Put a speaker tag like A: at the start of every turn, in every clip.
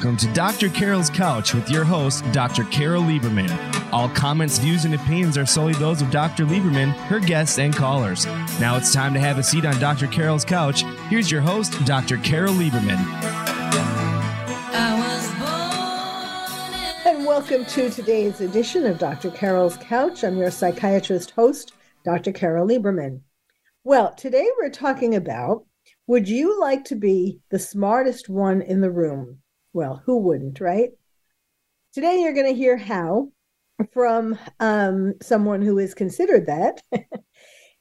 A: Welcome to Dr. Carol's Couch with your host, Dr. Carol Lieberman. All comments, views, and opinions are solely those of Dr. Lieberman, her guests, and callers. Now it's time to have a seat on Dr. Carol's Couch. Here's your host, Dr. Carol Lieberman.
B: And welcome to today's edition of Dr. Carol's Couch. I'm your psychiatrist host, Dr. Carol Lieberman. Well, today we're talking about would you like to be the smartest one in the room? Well, who wouldn't, right? Today you're going to hear how from um, someone who is considered that.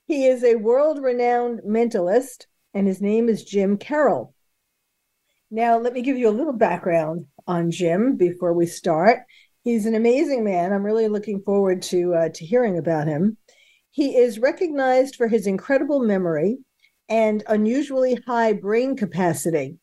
B: he is a world renowned mentalist, and his name is Jim Karol. Now, let me give you a little background on Jim before we start. He's an amazing man. I'm really looking forward to uh, to hearing about him. He is recognized for his incredible memory and unusually high brain capacity.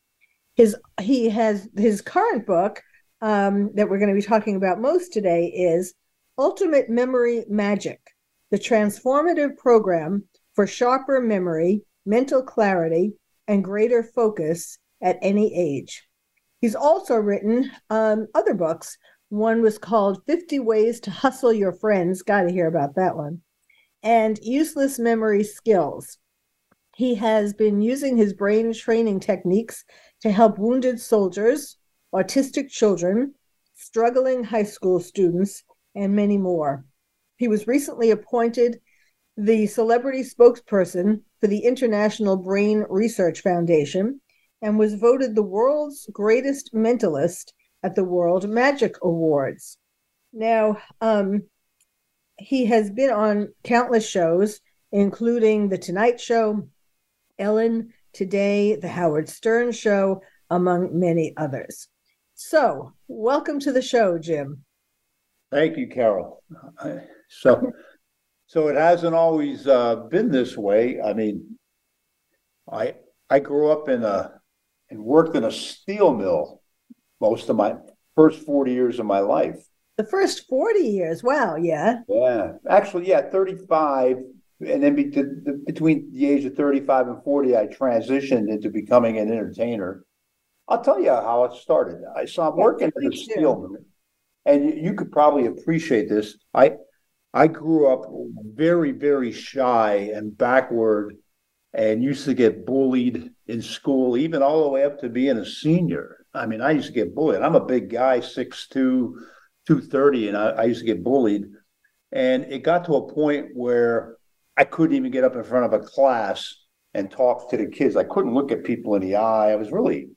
B: His he has his current book um, that we're going to be talking about most today is Ultimate Memory Magic: The Transformative Program for Sharper Memory, Mental Clarity, and Greater Focus at Any Age. He's also written um, other books. One was called 50 Ways to Hustle Your Friends. Got to hear about that one. And Useless Memory Skills. He has been using his brain training techniques to help wounded soldiers, autistic children, struggling high school students, and many more. He was recently appointed the celebrity spokesperson for the International Brain Research Foundation and was voted the world's greatest mentalist at the World Magic Awards. Now, um, he has been on countless shows, including The Tonight Show, Ellen Today, The Howard Stern Show, among many others. So, welcome to the show, Jim.
C: Thank you, Carol. So, so it hasn't always uh, been this way. I mean, I I grew up in a and worked in a steel mill most of my first forty years of my life.
B: The first forty years, wow, yeah.
C: Yeah, actually, yeah, thirty-five and then be, the, between the age of 35 and 40 i transitioned into becoming an entertainer. I'll tell you how it started. I saw i'm working at the steel mill. And you, you, could probably appreciate this. I i grew up very very shy and backward and used to get bullied in school even all the way up to being a senior. I mean i used to get bullied. I'm a big guy 6'2 230 and I, I used to get bullied. And it got to a point where I couldn't even get up in front of a class and talk to the kids. I couldn't look at people in the eye. I was really,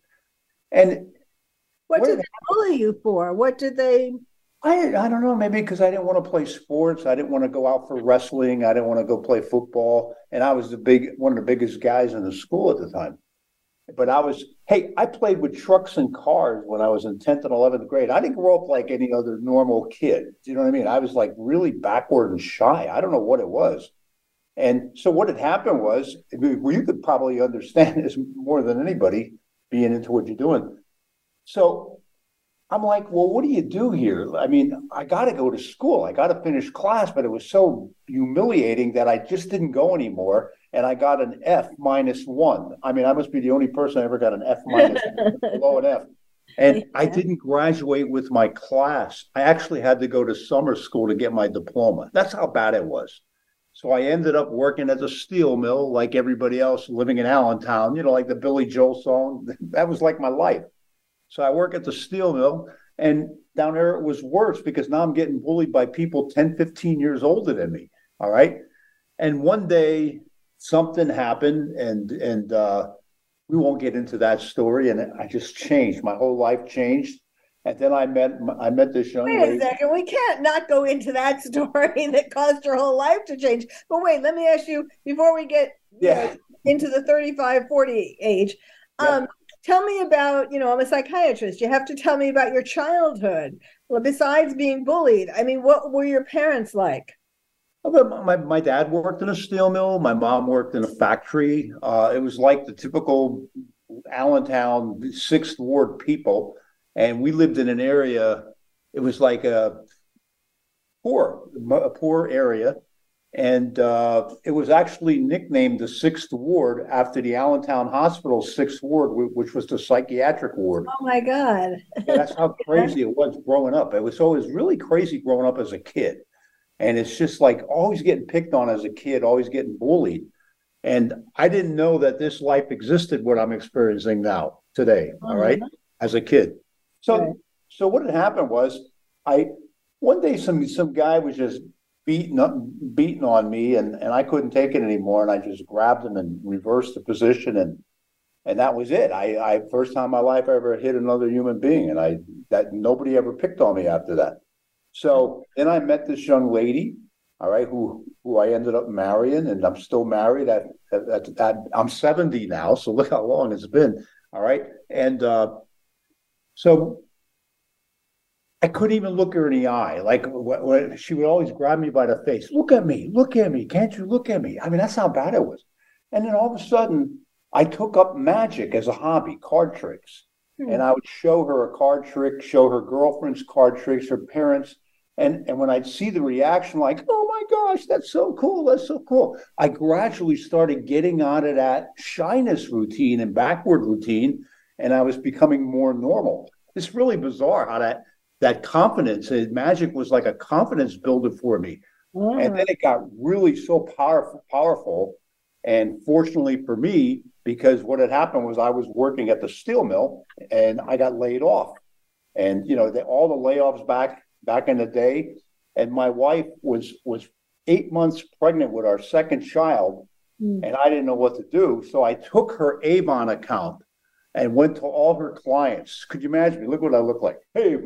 C: and
B: what, did they bully you for? What did they?
C: I I don't know. Maybe because I didn't want to play sports. I didn't want to go out for wrestling. I didn't want to go play football. And I was the big one of the biggest guys in the school at the time. But I was, hey, I played with trucks and cars when I was in 10th and 11th grade. I didn't grow up like any other normal kid. Do you know what I mean? I was like really backward and shy. I don't know what it was. And so what had happened was, well, you could probably understand this more than anybody being into what you're doing. So I'm like, well, what do you do here? I mean, I got to go to school. I got to finish class, but it was so humiliating that I just didn't go anymore. And I got an F minus one. I mean, I must be the only person I ever got an F minus below an F. And I didn't graduate with my class. I actually had to go to summer school to get my diploma. That's how bad it was. So I ended up working at the steel mill like everybody else living in Allentown, you know, like the Billy Joel song. That was like my life. So I work at the steel mill and down there it was worse because now I'm getting bullied by people 10, 15 years older than me. All right. And one day something happened and and uh we won't get into that story. And I just changed. My whole life changed. And then I met I met this young
B: wait
C: lady.
B: a second. We can't not go into that story that caused your whole life to change. But wait, let me ask you before we get
C: yeah.
B: know, into the 35, 40 age. Yeah. Um, tell me about, you know, I'm a psychiatrist. You have to tell me about your childhood. Well, besides being bullied, I mean, what were your parents like?
C: My, my dad worked in a steel mill. My mom worked in a factory. Uh, it was like the typical Allentown Sixth Ward people and we lived in an area. It was like a poor, a poor area, and uh, it was actually nicknamed the Sixth Ward after the Allentown Hospital Sixth Ward, which was the psychiatric ward.
B: Oh my God!
C: that's how crazy it was growing up. It was so it was really crazy growing up as a kid, and it's just like always getting picked on as a kid, always getting bullied, and I didn't know that this life existed. What I'm experiencing now today, all right, as a kid. So, right. so what had happened was I one day some some guy was just beating up, beating on me, and and I couldn't take it anymore, and I just grabbed him and reversed the position, and and that was it. I, I first time in my life I ever hit another human being, and I that nobody ever picked on me after that. So then I met this young lady, all right, who who I ended up marrying, and I'm still married. At, at, at I'm 70 now, so look how long it's been. All right, and uh, so I couldn't even look her in the eye. Like what, what, she would always grab me by the face. Look at me. Look at me. Can't you look at me? I mean, that's how bad it was. And then all of a sudden, I took up magic as a hobby, card tricks. Hmm. And I would show her a card trick, show her girlfriend's card tricks, her parents. And, and when I'd see the reaction, like, oh my gosh, that's so cool, that's so cool, I gradually started getting out of that shyness routine and backward routine, and I was becoming more normal. It's really bizarre how that that confidence. Magic was like a confidence builder for me. And then it got really so powerful, powerful. And fortunately for me, because what had happened was I was working at the steel mill and I got laid off. And you know, the, all the layoffs back back in the day. And my wife was was eight months pregnant with our second child, mm. and I didn't know what to do. So I took her Avon account and went to all her clients. Could you imagine me? Look what I look like. Hey,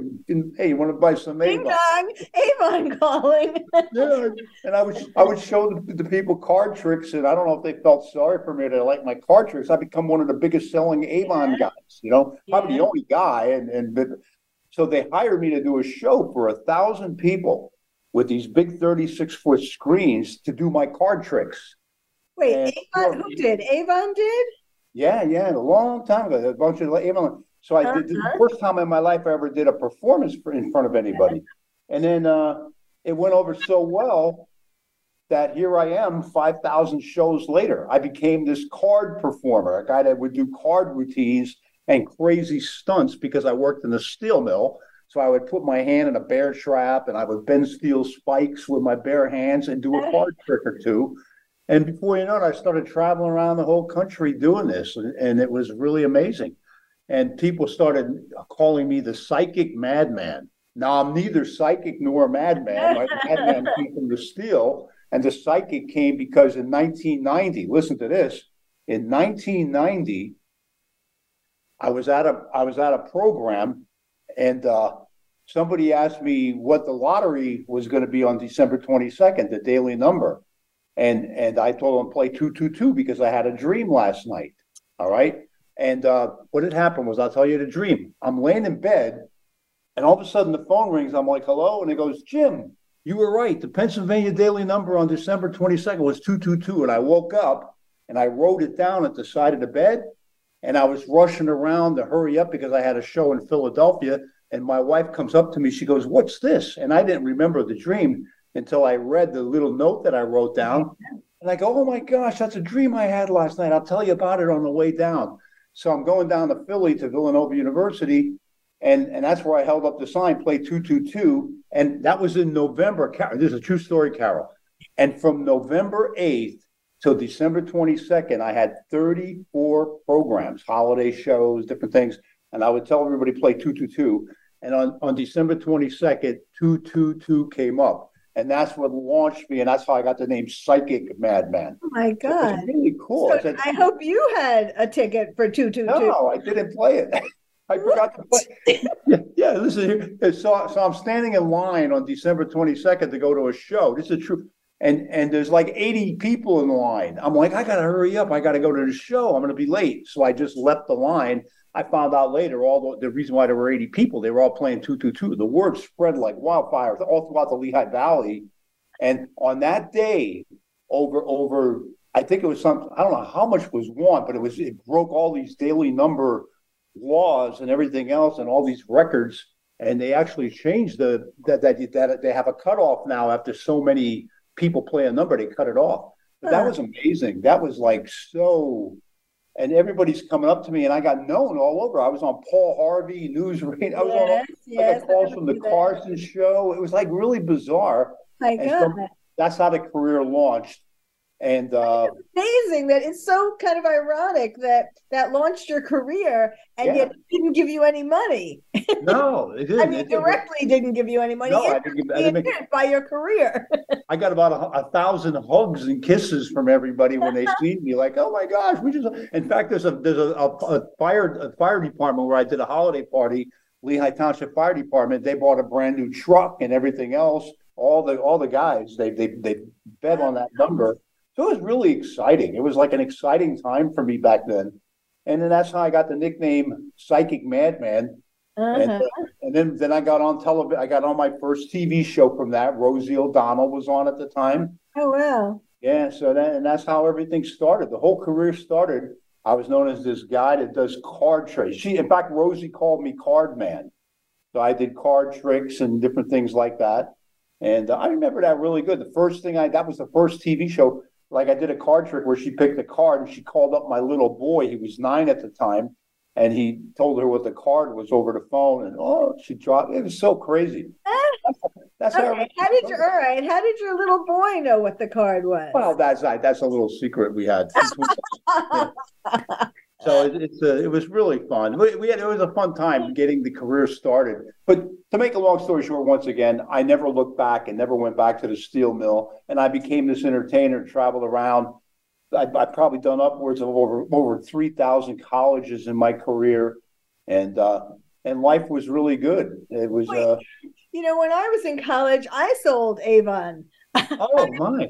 C: hey, you want to buy some
B: Avon? Ding Dong, Avon calling.
C: yeah, and I would I would show the, the, people card tricks, and I don't know if they felt sorry for me. They like my card tricks. I become one of the biggest selling Avon yeah. guys. You know, probably yeah. the only guy, and and but, so they hired me to do a show for a thousand people with these big thirty six foot screens to do my card tricks.
B: Wait, and, Avon, who did? Avon did?
C: Yeah, yeah, a long time ago. A bunch of even so I did the uh-huh. first time in my life I ever did a performance in front of anybody, and then uh, it went over so well that here I am, five thousand shows later. I became this card performer, a guy that would do card routines and crazy stunts because I worked in the steel mill. So I would put my hand in a bear trap and I would bend steel spikes with my bare hands and do a card trick or two. And before you know it, I started traveling around the whole country doing this, and it was really amazing. And people started calling me the psychic madman. Now I'm neither psychic nor a madman. My madman came from the steel, and the psychic came because in 1990, listen to this. In 1990, I was at a I was at a program, and uh, somebody asked me what the lottery was going to be on December 22nd, the daily number. And and I told him play two two two because I had a dream last night. All right. And uh, what had happened was I'll tell you the dream. I'm laying in bed, and all of a sudden the phone rings. I'm like, hello, and it goes, Jim, you were right. The Pennsylvania daily number on December 22nd was 222. And I woke up and I wrote it down at the side of the bed. And I was rushing around to hurry up because I had a show in Philadelphia. And my wife comes up to me. She goes, What's this? And I didn't remember the dream until I read the little note that I wrote down. And I go, oh my gosh, that's a dream I had last night. I'll tell you about it on the way down. So I'm going down to Philly to Villanova University. And, and that's where I held up the sign, play 222. And that was in November. This is a true story, Carol. And from November 8th till December 22nd, I had 34 programs, holiday shows, different things. And I would tell everybody play 222. And on, on December 22nd, 222 came up and that's what launched me, and that's how I got the name Psychic Madman.
B: Oh my god,
C: really cool!
B: So I, I, hope you had a ticket for two two two.
C: No, I didn't play it. I forgot to play. yeah, yeah, listen here. So, so I'm standing in line on December 22nd to go to a show. This is true. And and there's like 80 people in the line. I'm like, I gotta hurry up. I gotta go to the show. I'm gonna be late. So I just left the line I found out later all the, the, reason why there were 80 people, they were all playing 222. The word spread like wildfire all throughout the Lehigh Valley. And on that day, over over, I think it was some, I don't know how much was won, but it was it broke all these daily number laws and everything else and all these records. And they actually changed the that that that they have a cutoff now after so many people play a number, they cut it off. But that was amazing. That was like so. And everybody's coming up to me, and I got known all over. I was on Paul Harvey News Radio. I was on all-
B: yes,
C: I got calls from the. Carson show. It was like really bizarre.
B: God.
C: from- That's how the career launched. And uh,
B: amazing that it's so kind of ironic that that launched your career and
C: Yeah.
B: yet it didn't give you any money.
C: no, it didn't.
B: I mean,
C: It didn't.
B: directly didn't give you any money.
C: No, I didn't, give- I didn't make
B: by your career.
C: I got about a, a thousand hugs and kisses from everybody when they seen me. Like, oh my gosh, we just. In fact, there's a there's a, a, a fire a fire department where I did a holiday party. Lehigh Township Fire Department. They bought a brand new truck and everything else. All the all the guys they they they bet on that number. So it was really exciting. It was like an exciting time for me back then. And then that's how I got the nickname Psychic Madman. And,
B: Uh-huh.
C: uh, and then, then I got on television. I got on my first TV show from that. Rosie O'Donnell was on at the time.
B: Oh wow.
C: Yeah, so that and that's how everything started. The whole career started. I was known as this guy that does card tricks. She, in fact, Rosie called me Card Man. So I did card tricks and different things like that. And uh, I remember that really good. The first thing I that was the first TV show. Like I did a card trick where she picked a card and she called up my little boy. He was nine at the time, and he told her what the card was over the phone. And oh, she dropped. It was so crazy. That's how.
B: Okay. How did you all right? How did your little boy know what the card was?
C: Well, that's that's a little secret we had. So it, it's a, it was really fun. We, we had it was a fun time getting the career started. But to make a long story short, once again, I never looked back and never went back to the steel mill. And I became this entertainer, traveled around. I, I probably done upwards of over over three thousand colleges in my career, and uh, and life was really good. It was uh,
B: you know, when I was in college, I sold Avon.
C: oh my.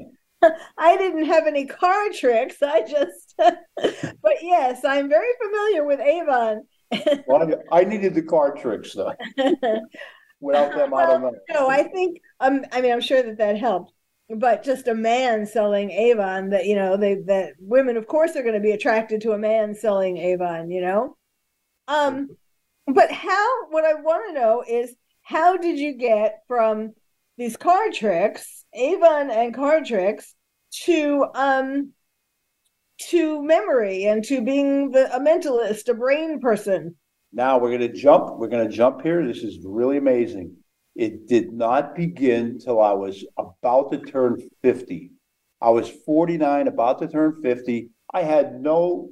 B: I didn't have any card tricks. I just, but yes, I'm very familiar with Avon.
C: Well, I, I needed the card tricks though. Without them, I don't know.
B: No, I think um, I mean I'm sure that that helped, but just a man selling Avon that you know they that women of course are going to be attracted to a man selling Avon, you know. Um, but how? What I want to know is how did you get from these card tricks, Avon and card tricks, to um to memory and to being the, a mentalist, a brain person?
C: Now we're going to jump. We're going to jump here. This is really amazing. It did not begin till I was about to turn 50. I was 49, about to turn 50. I had no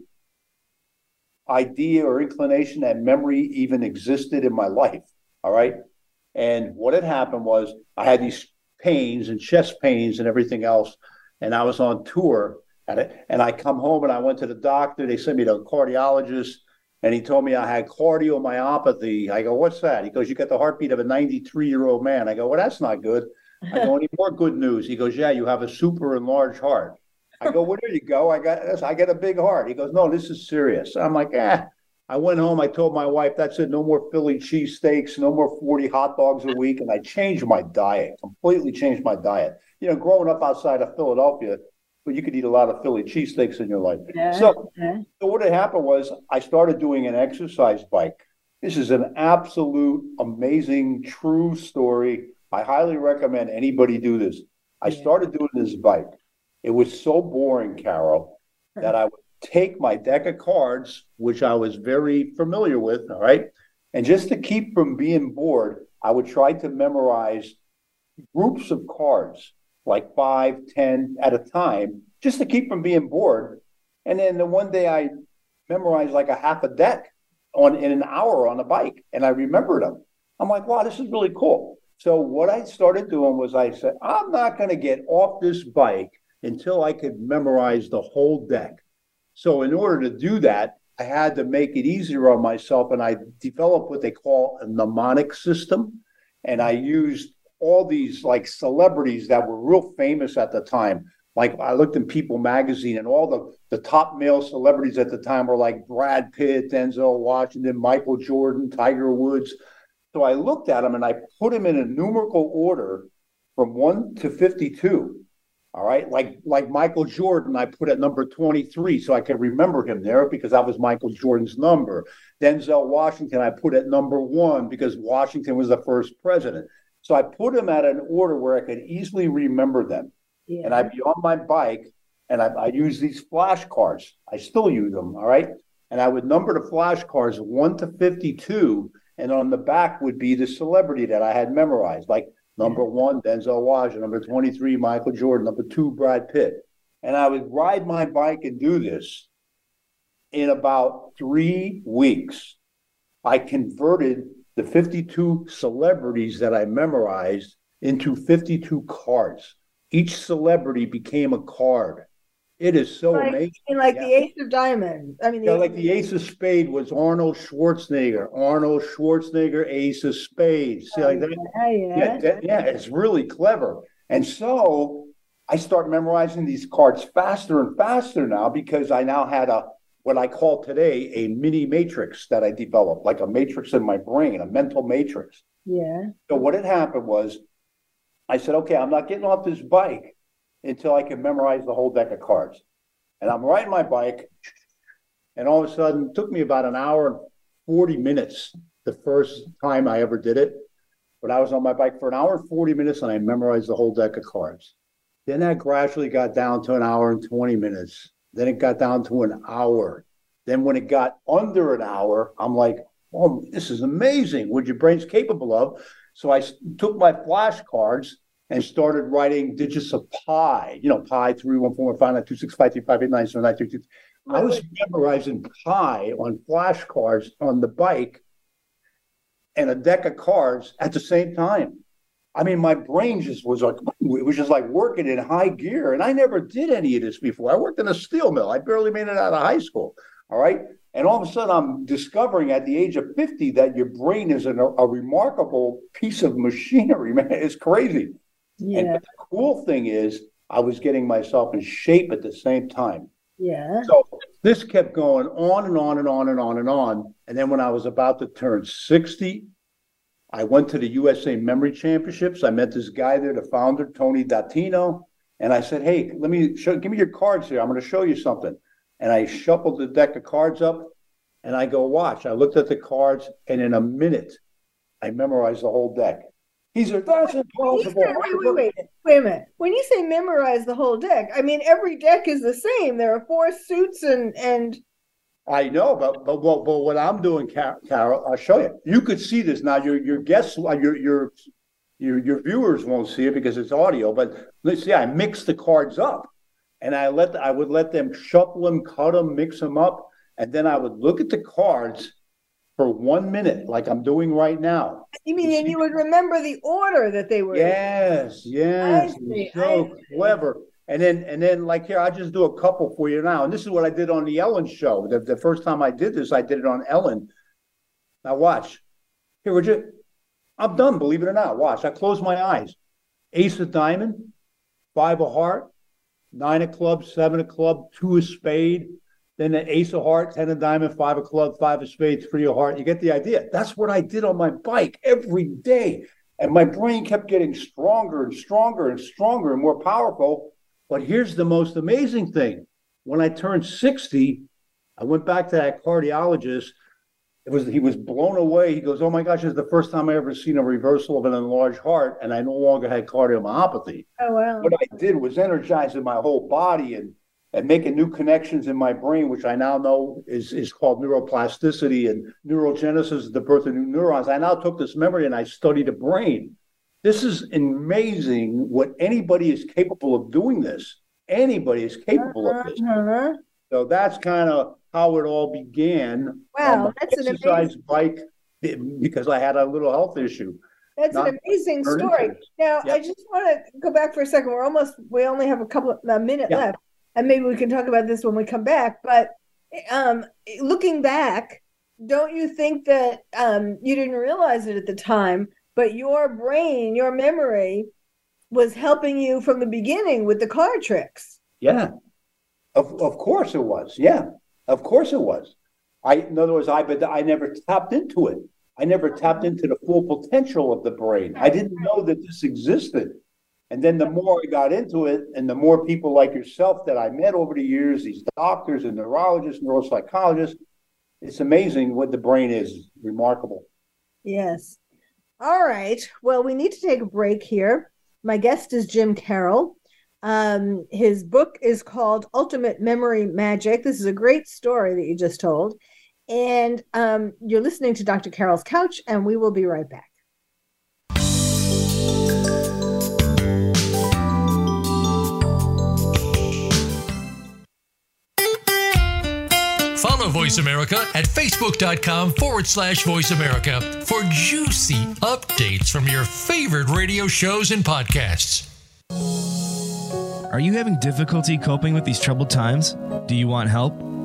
C: idea or inclination that memory even existed in my life. All right. And what had happened was I had these pains and chest pains and everything else. And I was on tour at it. And I come home and I went to the doctor. They sent me to a cardiologist and he told me I had cardiomyopathy. I go, what's that? He goes, you got the heartbeat of a 93 year old man. I go, well, that's not good. I go, any more good news? He goes, yeah, you have a super enlarged heart. I go, well, there you go. I got, I got a big heart. He goes, no, this is serious. I'm like, eh. I went home. I told my wife, that's it. No more Philly cheesesteaks, no more 40 hot dogs a week. And I changed my diet, completely changed my diet. You know, growing up outside of Philadelphia, but you could eat a lot of Philly cheesesteaks in your life.
B: Yeah.
C: So,
B: yeah.
C: so what had happened was I started doing an exercise bike. This is an absolute amazing, true story. I highly recommend anybody do this. I
B: Yeah.
C: started doing this bike. It was so boring, Carol, that I would take my deck of cards, which I was very familiar with, all right, and just to keep from being bored, I would try to memorize groups of cards, like five, ten at a time, just to keep from being bored. And then the one day I memorized like a half a deck on in an hour on a bike, and I remembered them. I'm like, wow, this is really cool. So what I started doing was I said, I'm not going to get off this bike until I could memorize the whole deck. So in order to do that, I had to make it easier on myself, and I developed what they call a mnemonic system. And I used all these like celebrities that were real famous at the time. Like I looked in People magazine, and all the the top male celebrities at the time were like Brad Pitt, Denzel Washington, Michael Jordan, Tiger Woods. So I looked at them and I put them in a numerical order from one to fifty-two. All right, like like Michael Jordan, I put at number 23 so I could remember him there because that was Michael Jordan's number. Denzel Washington, I put at number one because Washington was the first president. So I put them at an order where I could easily remember them.
B: Yeah.
C: and I'd be on my bike and I, I use these flashcards. I still use them. All right. And I would number the flashcards one to 52. And on the back would be the celebrity that I had memorized, like number one, Denzel Washington, number 23, Michael Jordan, number two, Brad Pitt. And I would ride my bike and do this in about three weeks. I converted the 52 celebrities that I memorized into 52 cards. Each celebrity became a card. It is so
B: Like-
C: amazing.
B: And like
C: Yeah.
B: the Ace of Diamonds. I mean,
C: Yeah, like the Ace of Spade was Arnold Schwarzenegger. Arnold Schwarzenegger, Ace of Spades. See, like oh, that?
B: Yeah,
C: Yeah,
B: yeah.
C: that- yeah, it's really clever. And so I start memorizing these cards faster and faster now because I now had a what I call today a mini matrix that I developed, like a matrix in my brain, a mental matrix.
B: Yeah.
C: So what had happened was I said, okay, I'm not getting off this bike until I can memorize the whole deck of cards. And I'm riding my bike, and all of a sudden, it took me about an hour and 40 minutes the first time I ever did it. But I was on my bike for an hour and 40 minutes and I memorized the whole deck of cards. Then that gradually got down to an hour and 20 minutes. Then it got down to an hour. Then when it got under an hour, I'm like, oh, this is amazing what your brain's capable of. So I took my flashcards and started writing digits of pi, you know, pi, three, one, four, one, five, nine, two, six, five, three, five, eight, nine, seven, nine, three, two. I was memorizing pi on flashcards on the bike and a deck of cards at the same time. I mean, my brain just was like, it was just like working in high gear. And I never did any of this before. I worked in a steel mill. I barely made it out of high school. All right. And all of a sudden, I'm discovering at the age of 50 that your brain is an, a remarkable piece of machinery, man. It's crazy. And
B: Yeah.
C: the cool thing is, I was getting myself in shape at the same time.
B: Yeah.
C: So this kept going on and on and on and on and on. And then when I was about to turn 60, I went to the USA Memory Championships. I met this guy there, the founder, Tony Dottino. And I said, Hey, let me show, give me your cards here. I'm going to show you something. And I shuffled the deck of cards up and I go, Watch. I looked at the cards, and in a minute, I memorized the whole deck. He said, That's impossible.
B: said- wait, wait, wait, wait a minute. When you say memorize the whole deck, I mean every deck is the same. There are four suits and and
C: I know, but but what but what I'm doing, Carol, I'll show you. You could see this now. Your your guests, uh, your your your your viewers won't see it because it's audio. But let's see, I mix the cards up, and I let I would let them shuffle them, cut them, mix them up, and then I would look at the cards for one minute, like I'm doing right now.
B: you mean and you would remember the order that they were in.
C: Yes, yes,
B: see,
C: so
B: I
C: clever. And then, and then, like here, I'll just do a couple for you now. And this is what I did on the Ellen show. The, the first time I did this, I did it on Ellen. Now watch. Here, would you? I'm done. Believe it or not. Watch. I close my eyes. Ace of diamond, five of heart, nine of clubs, seven of club, two of spade. Then the ace of heart, ten of diamond, five of club, five of spades, three of heart. You get the idea. That's what I did on my bike every day. And my brain kept getting stronger and stronger and stronger and more powerful. But here's the most amazing thing. When I turned 60, I went back to that cardiologist. It was he was blown away. He goes, Oh my gosh, this is the first time I ever seen a reversal of an enlarged heart, and I no longer had cardiomyopathy.
B: Oh wow.
C: What I did was energizing my whole body and and making new connections in my brain, which I now know is, is called neuroplasticity and neurogenesis the birth of new neurons. I now took this memory and I studied the brain. This is amazing what anybody is capable of doing this. Anybody is capable of this.
B: Uh-huh.
C: So that's kind of how it all began.
B: Wow,
C: my
B: that's an
C: exercise bike because I had a little health issue.
B: That's
C: Not
B: an amazing story. Now, I just want to go back for a second. We're almost, we only have a couple of, a minute
C: Yeah.
B: left, and maybe we can talk about this when we come back. But um, looking back, don't you think that um, you didn't realize it at the time, but your brain, your memory was helping you from the beginning with the card tricks?
C: Yeah. Of of course it was. Yeah. Of course it was. I in other words, I but I never tapped into it. I never tapped into the full potential of the brain. I didn't know that this existed. And then the more I got into it, and the more people like yourself that I met over the years, these doctors and neurologists, neuropsychologists, it's amazing what the brain is. Remarkable.
B: Yes. All right. Well, we need to take a break here. My guest is Jim Karol. Um, his book is called Ultimate Memory Magic. This is a great story that you just told. And um, you're listening to Dr. Carol's Couch, and we will be right back.
D: Follow Voice America at facebook.com forward slash voice America for juicy updates from your favorite radio shows and podcasts.
A: Are you having difficulty coping with these troubled times? Do you want help?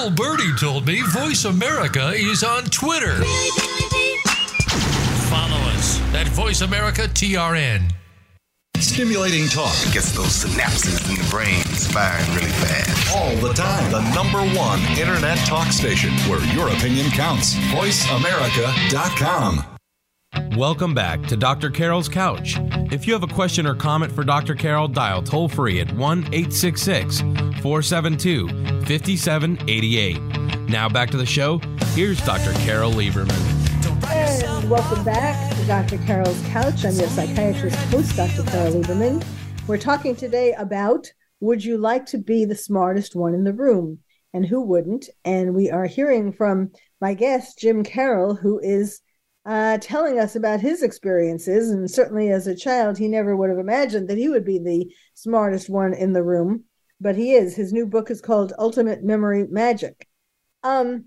D: Little birdie told me Voice America is on Twitter. Follow us at Voice America TRN.
E: Stimulating talk
F: gets those synapses in the brain firing really fast.
E: all the time. The number one internet talk station where your opinion counts. VoiceAmerica.com.
G: Welcome back to Dr. Carol's Couch. If you have a question or comment for Dr. Carol, dial toll free at 1 866 472 5788. Now back to the show. Here's Dr. Carol Lieberman.
B: And welcome back to Dr. Carol's Couch. I'm your psychiatrist host, Dr. Carol Lieberman. We're talking today about would you like to be the smartest one in the room? And who wouldn't? And we are hearing from my guest, Jim Karol, who is uh, telling us about his experiences. And certainly as a child, he never would have imagined that he would be the smartest one in the room, but he is. His new book is called Ultimate Memory Magic. Um,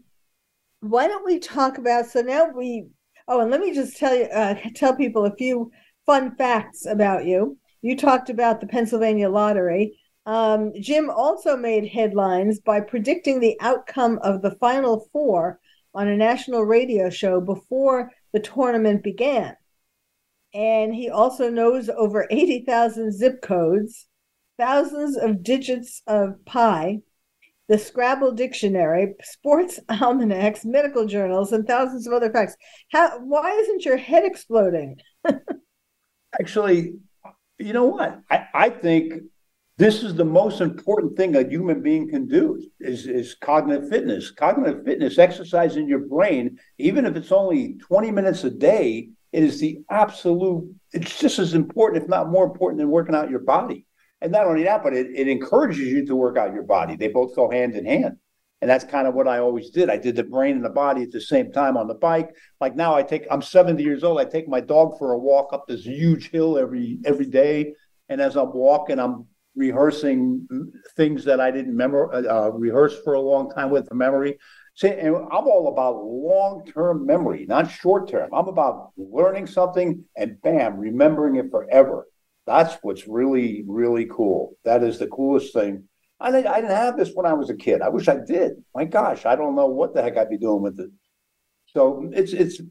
B: why don't we talk about so now we oh and let me just tell you uh, tell people a few fun facts about you you talked about the pennsylvania lottery um, jim also made headlines by predicting the outcome of the final four on a national radio show before the tournament began and he also knows over 80,000 zip codes thousands of digits of pi the Scrabble Dictionary, sports almanacs, medical journals, and thousands of other facts. How? Why isn't your head exploding?
C: Actually, you know what? I, I think this is the most important thing a human being can do is, is cognitive fitness. Cognitive fitness, exercising your brain, even if it's only 20 minutes a day, it is the absolute, it's just as important, if not more important than working out your body. And not only that, but it, it encourages you to work out your body. They both go hand in hand. And that's kind of what I always did. I did the brain and the body at the same time on the bike. Like now I take I'm 70 years old. I take my dog for a walk up this huge hill every every day. And as I'm walking, I'm rehearsing things that I didn't remember, uh, rehearse for a long time with the memory. See, and I'm all about long-term memory, not short-term. I'm about learning something and bam, remembering it forever. That's what's really, really cool. That is the coolest thing. I didn't, I didn't have this when I was a kid. I wish I did. My gosh, I don't know what the heck I'd be doing with it. So it's it's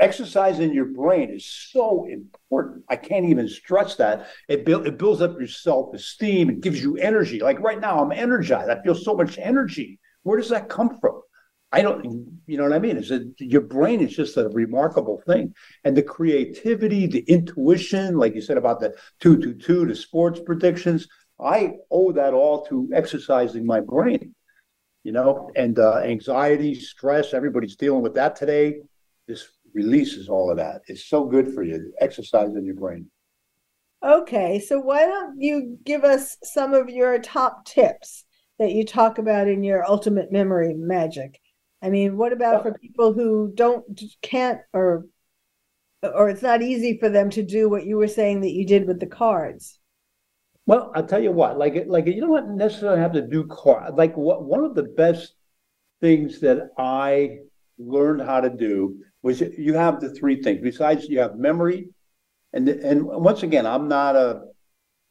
C: exercising your brain is so important. I can't even stress that. It build, it builds up your self esteem. It gives you energy. Like right now, I'm energized. I feel so much energy. Where does that come from? I don't, you know what I mean? Is it your brain is just a remarkable thing, and the creativity, the intuition, like you said about the two two two, the sports predictions. I owe that all to exercising my brain, you know, and uh, anxiety, stress. Everybody's dealing with that today. This releases all of that. It's so good for you. exercise in your brain.
B: Okay, so why don't you give us some of your top tips that you talk about in your ultimate memory magic? I mean, what about for people who don't can't or or it's not easy for them to do what you were saying that you did with the cards?
C: Well, I'll tell you what, like like you don't necessarily have to do card. Like what one of the best things that I learned how to do was you have the three things. Besides, you have memory, and and once again, I'm not a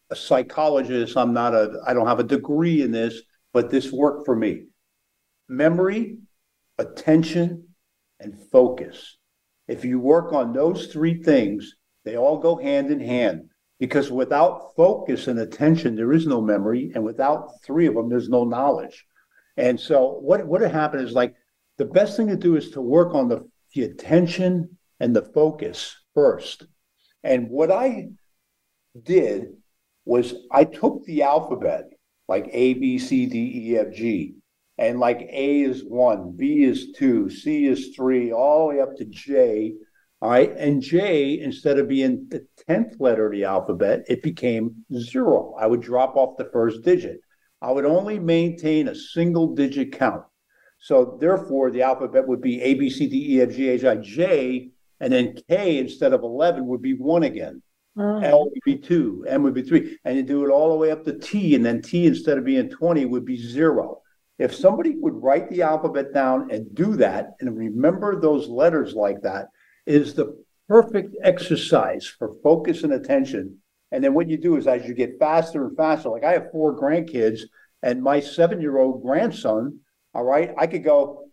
C: a psychologist. I'm not a. I don't have a degree in this, but this worked for me. Memory, attention, and focus. If you work on those three things, they all go hand in hand. Because without focus and attention, there is no memory, and without three of them, there's no knowledge. And so, what what happened is like the best thing to do is to work on the, the attention and the focus first and what I did was I took the alphabet, like A, B, C, D, E, F, G, and like A is one, B is two, C is three, all the way up to J. All right. And J, instead of being the 10th letter of the alphabet, it became zero. I would drop off the first digit. I would only maintain a single digit count. So therefore, the alphabet would be A, B, C, D, E, F, G, H, I, J and then K instead of 11 would be one again. Oh. L would be two, M would be three. And you do it all the way up to T, and then T instead of being 20 would be zero. If somebody would write the alphabet down and do that and remember those letters like that, is the perfect exercise for focus and attention. And then what you do is as you get faster and faster, like I have four grandkids, and my seven year old grandson, all right, I could go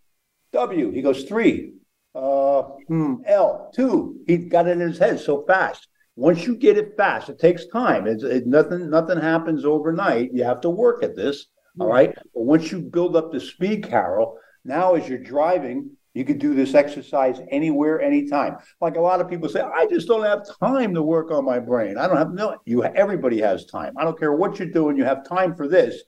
C: W. He goes three, uh, hmm, L two. He got it in his head so fast. Once you get it fast, it takes time. It's it, nothing. Nothing happens overnight. You have to work at this. All right. But once you build up the speed, Carol, now as you're driving, you could do this exercise anywhere, anytime. Like a lot of people say, I just don't have time to work on my brain. I don't have no. You everybody has time. I don't care what you're doing. You have time for this.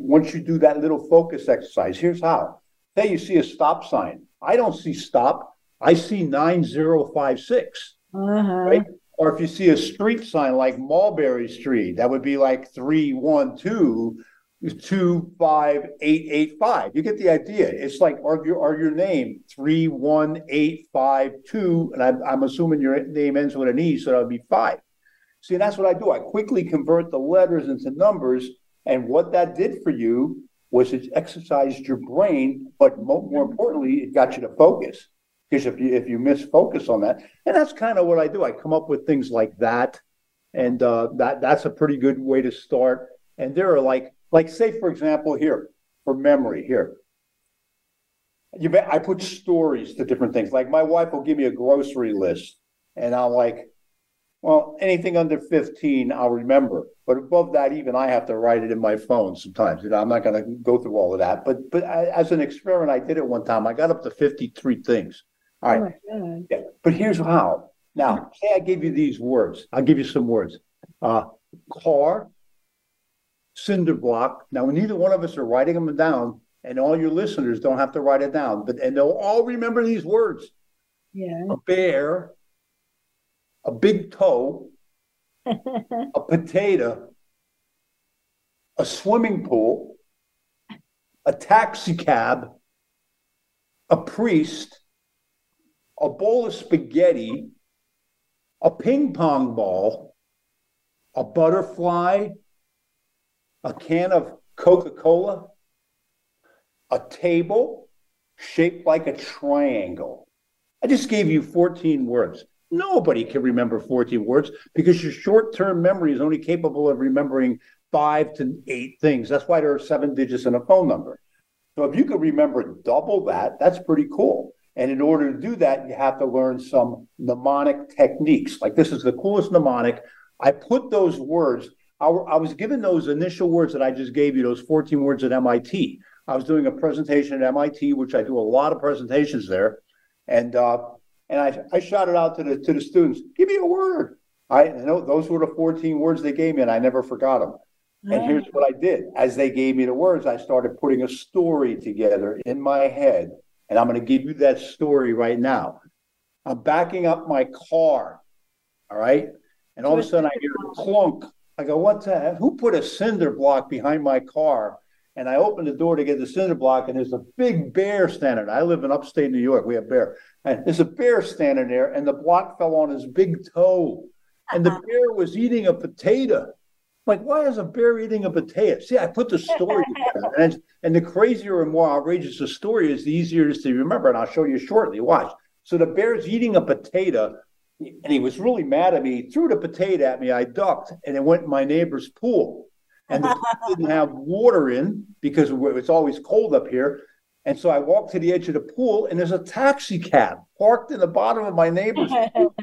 C: Once you do that little focus exercise, here's how. Say you see a stop sign. I don't see stop. I see 9056. Uh-huh. Right? Or if you see a street sign like Mulberry Street, that would be like 312 25885. You get the idea. It's like or your or your name 31852 and I'm, I'm assuming your name ends with an e so that would be 5. See, that's what I do. I quickly convert the letters into numbers and what that did for you was it exercised your brain, but more importantly, it got you to focus. Because if you if you miss focus on that, and that's kind of what I do. I come up with things like that, and uh, that that's a pretty good way to start. And there are like like say for example here for memory here. You bet I put stories to different things. Like my wife will give me a grocery list, and I'm like well, anything under 15, I'll remember. But above that, even I have to write it in my phone sometimes. You know, I'm not going to go through all of that. But but I, as an experiment, I did it one time. I got up to 53 things. All right. Oh yeah. But here's how. Now, say I give you these words. I'll give you some words. Uh, car, cinder block. Now, neither one of us are writing them down, and all your listeners don't have to write it down, but and they'll all remember these words.
B: Yeah.
C: A bear, a big toe, a potato, a swimming pool, a taxi cab, a priest, a bowl of spaghetti, a ping pong ball, a butterfly, a can of Coca Cola, a table shaped like a triangle. I just gave you 14 words. Nobody can remember 14 words because your short term memory is only capable of remembering five to eight things. That's why there are seven digits in a phone number. So if you could remember double that, that's pretty cool. And in order to do that, you have to learn some mnemonic techniques. Like this is the coolest mnemonic. I put those words, I, I was given those initial words that I just gave you, those 14 words at MIT. I was doing a presentation at MIT, which I do a lot of presentations there. And uh, and I, I shouted out to the to the students, give me a word. I know those were the 14 words they gave me, and I never forgot them. And here's what I did. As they gave me the words, I started putting a story together in my head. And I'm going to give you that story right now. I'm backing up my car. All right. And all of a sudden I hear a clunk. I go, what's that? Who put a cinder block behind my car? And I opened the door to get the cinder block, and there's a big bear standing there. I live in upstate New York. We have bear. And there's a bear standing there, and the block fell on his big toe. And the uh-huh. bear was eating a potato. Like, why is a bear eating a potato? See, I put the story together. And, and the crazier and more outrageous the story is, the easier it is to remember. And I'll show you shortly. Watch. So the bear's eating a potato, and he was really mad at me. He threw the potato at me. I ducked, and it went in my neighbor's pool and the pool didn't have water in because it's always cold up here. And so I walked to the edge of the pool, and there's a taxi cab parked in the bottom of my neighbor's pool.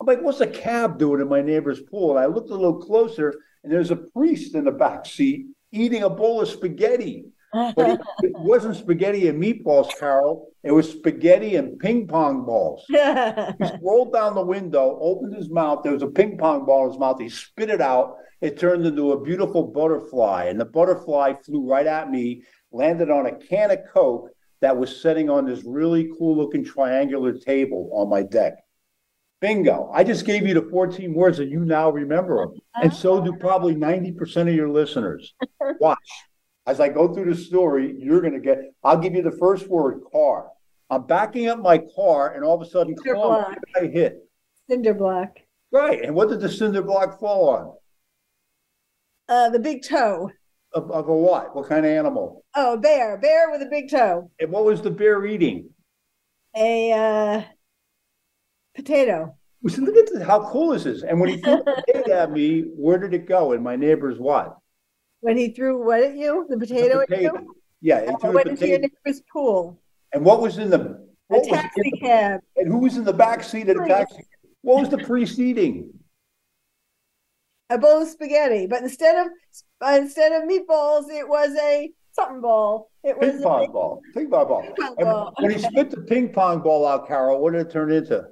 C: I'm like, what's a cab doing in my neighbor's pool? And I looked a little closer, and there's a priest in the back seat eating a bowl of spaghetti. But it, it wasn't spaghetti and meatballs, Carol. It was spaghetti and ping pong balls. he rolled down the window, opened his mouth. There was a ping pong ball in his mouth. He spit it out it turned into a beautiful butterfly. And the butterfly flew right at me, landed on a can of Coke that was sitting on this really cool looking triangular table on my deck. Bingo. I just gave you the 14 words and you now remember them. And so do probably 90% of your listeners. Watch. As I go through the story, you're going to get, I'll give you the first word car. I'm backing up my car and all of a sudden, I hit.
B: Cinder block.
C: Right. And what did the cinder block fall on?
B: Uh, the big toe.
C: Of, of a what? What kind of animal?
B: Oh, bear. Bear with a big toe.
C: And what was the bear eating?
B: A uh, potato.
C: We said, look at this, how cool is this? And when he threw the potato at me, where did it go? In my neighbor's what?
B: When he threw what at you? The potato, the potato. at you?
C: Yeah, he
B: threw went into your neighbor's pool.
C: And what was in the
B: a taxi cab?
C: And who was in the back seat of the taxi? What was the priest eating?
B: a bowl of spaghetti, but instead of uh, instead of meatballs, it was a something ball. It was
C: ping pong a, ball. Ping pong ball. Ping pong ball. When he spit the ping pong ball out, Carol, what did it turn into?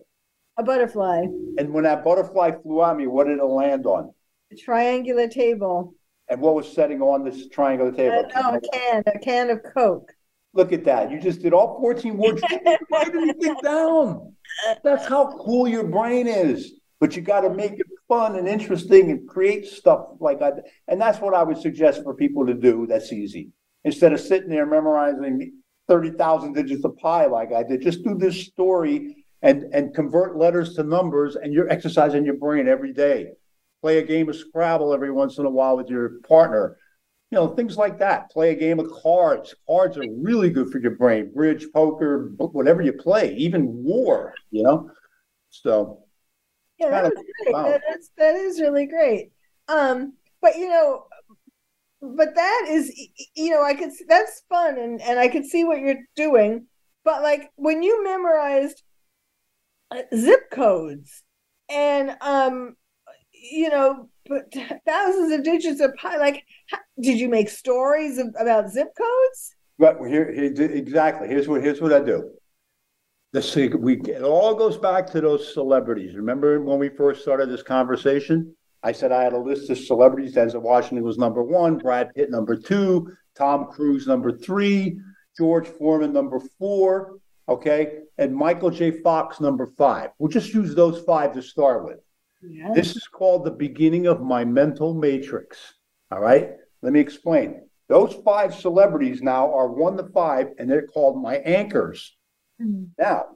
B: A butterfly.
C: And when that butterfly flew at me, what did it land on?
B: A triangular table.
C: And what was setting on this triangular table?
B: Uh, no, a can, a can of Coke.
C: Look at that. You just did all 14 words. Why did you get down? That's how cool your brain is but you got to make it fun and interesting and create stuff like that. And that's what I would suggest for people to do. That's easy. Instead of sitting there memorizing 30,000 digits of pi like I did, just do this story and, and convert letters to numbers and you're exercising your brain every day. Play a game of Scrabble every once in a while with your partner. You know, things like that. Play a game of cards. Cards are really good for your brain. Bridge, poker, whatever you play, even war, you know? So
B: yeah, that was great. That is that is really great. Um, but you know, but that is you know, I could that's fun and and I could see what you're doing. But like when you memorized uh, zip codes and um you know but thousands of digits of pi like how, did you make stories of, about zip codes
C: right here, here exactly here's what here's what i do the we it all goes back to those celebrities. Remember when we first started this conversation? I said I had a list of celebrities. Denzel Washington was number one, Brad Pitt number two, Tom Cruise number three, George Foreman number four, okay, and Michael J. Fox number five. We'll just use those five to start with. Yes. This is called the beginning of my mental matrix. All right, let me explain. Those five celebrities now are one to five, and they're called my anchors. Mm-hmm. Now,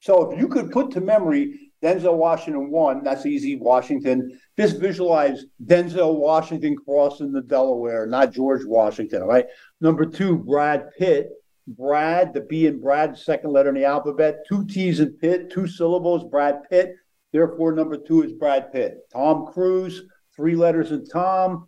C: so if you could put to memory Denzel Washington one, that's easy. Washington. Just visualize Denzel Washington crossing the Delaware, not George Washington. All right. Number two, Brad Pitt. Brad, the B in Brad, second letter in the alphabet. Two T's in Pitt, two syllables. Brad Pitt. Therefore, number two is Brad Pitt. Tom Cruise, three letters in Tom.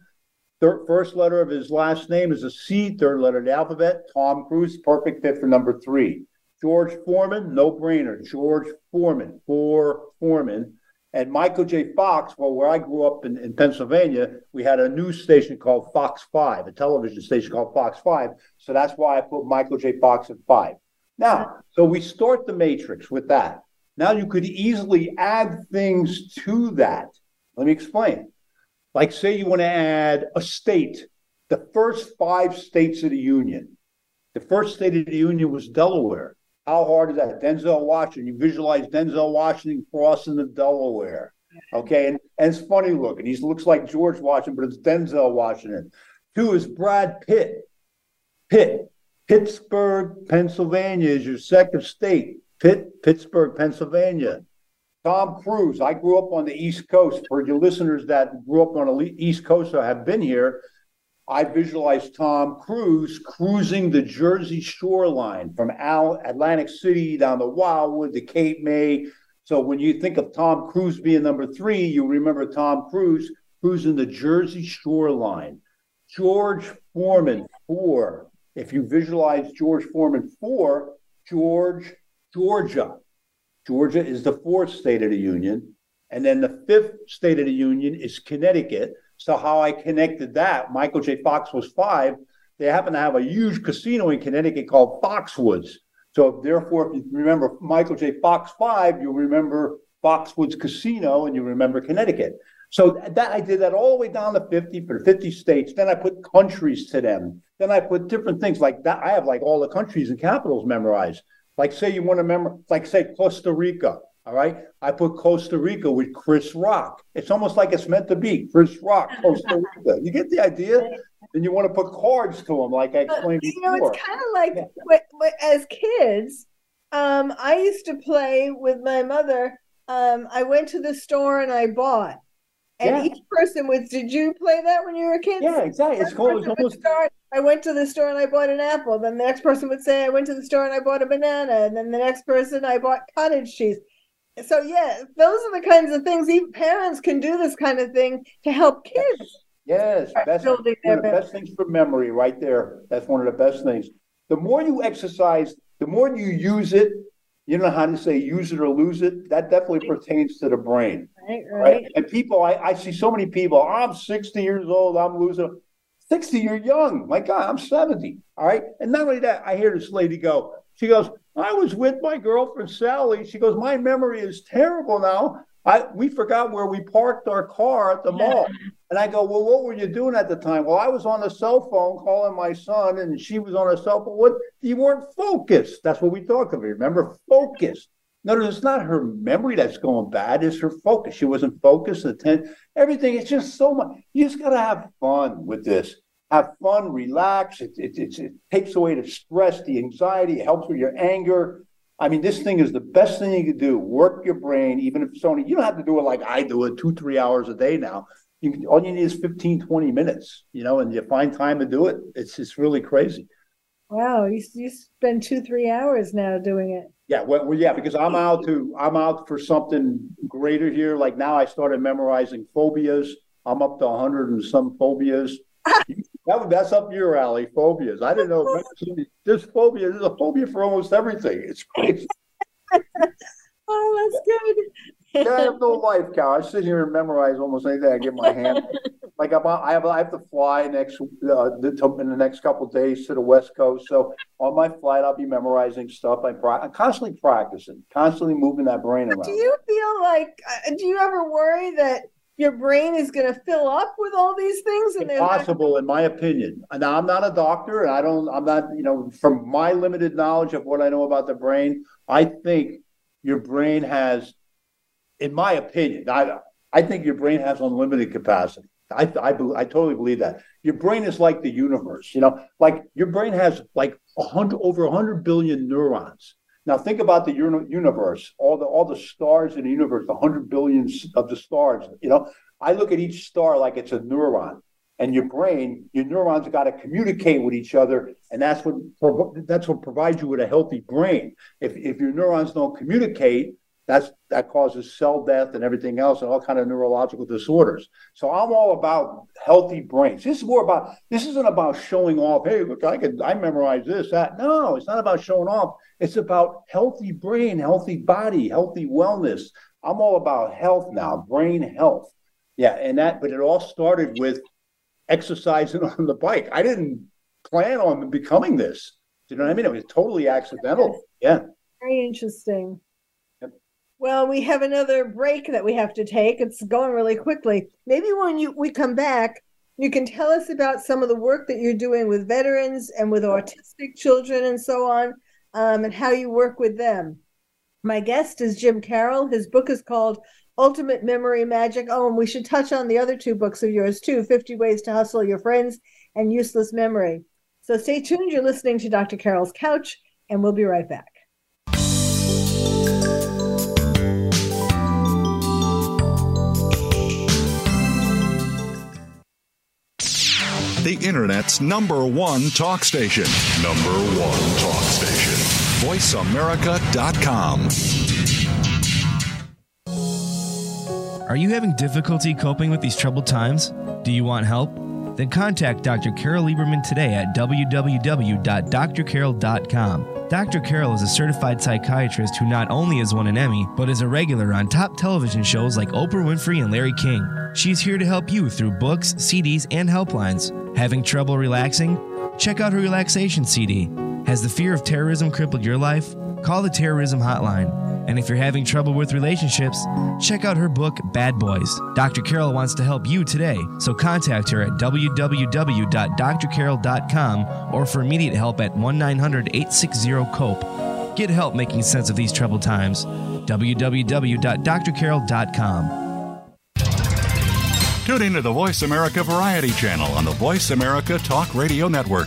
C: First letter of his last name is a C, third letter of the alphabet. Tom Cruise, perfect fit for number three. George Foreman, no brainer. George Foreman, for Foreman. And Michael J. Fox, well, where I grew up in, in Pennsylvania, we had a news station called Fox 5, a television station called Fox 5. So that's why I put Michael J. Fox at five. Now, so we start the matrix with that. Now you could easily add things to that. Let me explain. Like, say you want to add a state, the first five states of the Union. The first state of the Union was Delaware. How hard is that? Denzel Washington. You visualize Denzel Washington crossing the Delaware. Okay, and, and it's funny looking. He looks like George Washington, but it's Denzel Washington. Two is Brad Pitt. Pitt, Pittsburgh, Pennsylvania is your second state. Pitt, Pittsburgh, Pennsylvania. Tom Cruise. I grew up on the East Coast. For your listeners that grew up on the East Coast or have been here, I visualize Tom Cruise cruising the Jersey shoreline from Al- Atlantic City down to Wildwood to Cape May. So when you think of Tom Cruise being number three, you remember Tom Cruise cruising the Jersey shoreline. George Foreman, four. If you visualize George Foreman, four, George, Georgia. Georgia is the fourth state of the union. And then the fifth state of the union is Connecticut. So, how I connected that, Michael J. Fox was five. They happen to have a huge casino in Connecticut called Foxwoods. So, therefore, if you remember Michael J. Fox five, you'll remember Foxwoods Casino and you remember Connecticut. So that I did that all the way down to 50 for 50 states. Then I put countries to them. Then I put different things like that. I have like all the countries and capitals memorized. Like say you want to remember, like say Costa Rica. All right. I put Costa Rica with Chris Rock. It's almost like it's meant to be. Chris Rock, Costa Rica. You get the idea? And you want to put cards to them, like I explained before.
B: you
C: before.
B: know, it's kind of like what, what, as kids, um, I used to play with my mother. Um, I went to the store and I bought. And
C: Yeah.
B: each person was, did you play that when you were a kid?
C: Yeah, exactly. It's called it's almost
B: I went to the store and I bought an apple. Then the next person would say, I went to the store and I bought a banana. And then the next person, I bought cottage cheese. So, yeah, those are the kinds of things even parents can do this kind of thing to help kids.
C: Yes, best, one of the best things for memory right there. That's one of the best things. The more you exercise, the more you use it. You know how to say use it or lose it? That definitely pertains to the brain.
B: Right,
C: Right.
B: right.
C: And people, I, I see so many people, I'm 60 years old, I'm losing. 60, you're young. My God, I'm 70. All right. And not only that, I hear this lady go, she goes, I was with my girlfriend Sally. She goes, My memory is terrible now. I we forgot where we parked our car at the mall. And I go, Well, what were you doing at the time? Well, I was on the cell phone calling my son, and she was on a cell phone. What you weren't focused. That's what we talked about. Remember, focused. No, it's not her memory that's going bad. It's her focus. She wasn't focused, attent. Everything. It's just so much. You just gotta have fun with this. Have fun, relax. It, it, it, it takes away the stress, the anxiety. It helps with your anger. I mean, this thing is the best thing you can do. Work your brain, even if it's only, you don't have to do it like I do it two, three hours a day now. You can, all you need is 15, 20 minutes, you know, and you find time to do it. It's it's really crazy.
B: Wow, you, you spend two, three hours now doing it.
C: Yeah, well, well, yeah, because I'm out to I'm out for something greater here. Like now, I started memorizing phobias. I'm up to 100 and some phobias. that that's up your alley, phobias. I didn't know this phobia. There's a phobia for almost everything. It's crazy.
B: Oh, that's good.
C: Yeah, I have no life, Cal. I sit here and memorize almost anything I get my hand. Like I'm, I have, I have to fly next uh, the, in the next couple of days to the West Coast. So on my flight, I'll be memorizing stuff. I pra- I'm constantly practicing, constantly moving that brain around.
B: Do you feel like, uh, do you ever worry that your brain is going to fill up with all these things? And they're not-
C: Impossible, in my opinion. Now, I'm not a doctor, and I don't. I'm not. You know, from my limited knowledge of what I know about the brain, I think your brain has, in my opinion, I I think your brain has unlimited capacity. I I, I totally believe that. Your brain is like the universe. You know, like your brain has like a hundred over a hundred billion neurons. Now think about the uni- universe, all the all the stars in the universe, the hundred billions of the stars. You know, I look at each star like it's a neuron, and your brain, your neurons got to communicate with each other, and that's what that's what provides you with a healthy brain. If if your neurons don't communicate, that's that causes cell death and everything else, and all kind of neurological disorders. So I'm all about healthy brains. This is more about this isn't about showing off. Hey, look, I could I memorize this that. No, it's not about showing off. It's about healthy brain, healthy body, healthy wellness. I'm all about health now, brain health. Yeah, and that, but it all started with exercising on the bike. I didn't plan on becoming this. Do you know what I mean? It was totally accidental. Yeah.
B: Very interesting.
C: Yep.
B: Well, we have another break that we have to take. It's going really quickly. Maybe when you we come back, you can tell us about some of the work that you're doing with veterans and with autistic children and so on, um, and how you work with them. My guest is Jim Karol. His book is called Ultimate Memory Magic. Oh, and we should touch on the other two books of yours too 50 Ways to Hustle Your Friends and Useless Memory. So stay tuned. You're listening to Dr. Carol's Couch, and we'll be right back.
E: The Internet's number one talk station. Number one talk station. VoiceAmerica.com.
A: Are you having difficulty coping with these troubled times? Do you want help? Then contact Dr. Carol Lieberman today at www.drcarol.com. Dr. Carol is a certified psychiatrist who not only has won an Emmy, but is a regular on top television shows like Oprah Winfrey and Larry King. She's here to help you through books, CDs, and helplines. Having trouble relaxing? Check out her relaxation CD. Has the fear of terrorism crippled your life? Call the terrorism hotline. And if you're having trouble with relationships, check out her book, Bad Boys. Dr. Carol wants to help you today, so contact her at www.drcarol.com or for immediate help at 1 900 860 COPE. Get help making sense of these troubled times. www.drcarol.com.
E: Tune in to the Voice America Variety channel on the Voice America Talk Radio Network.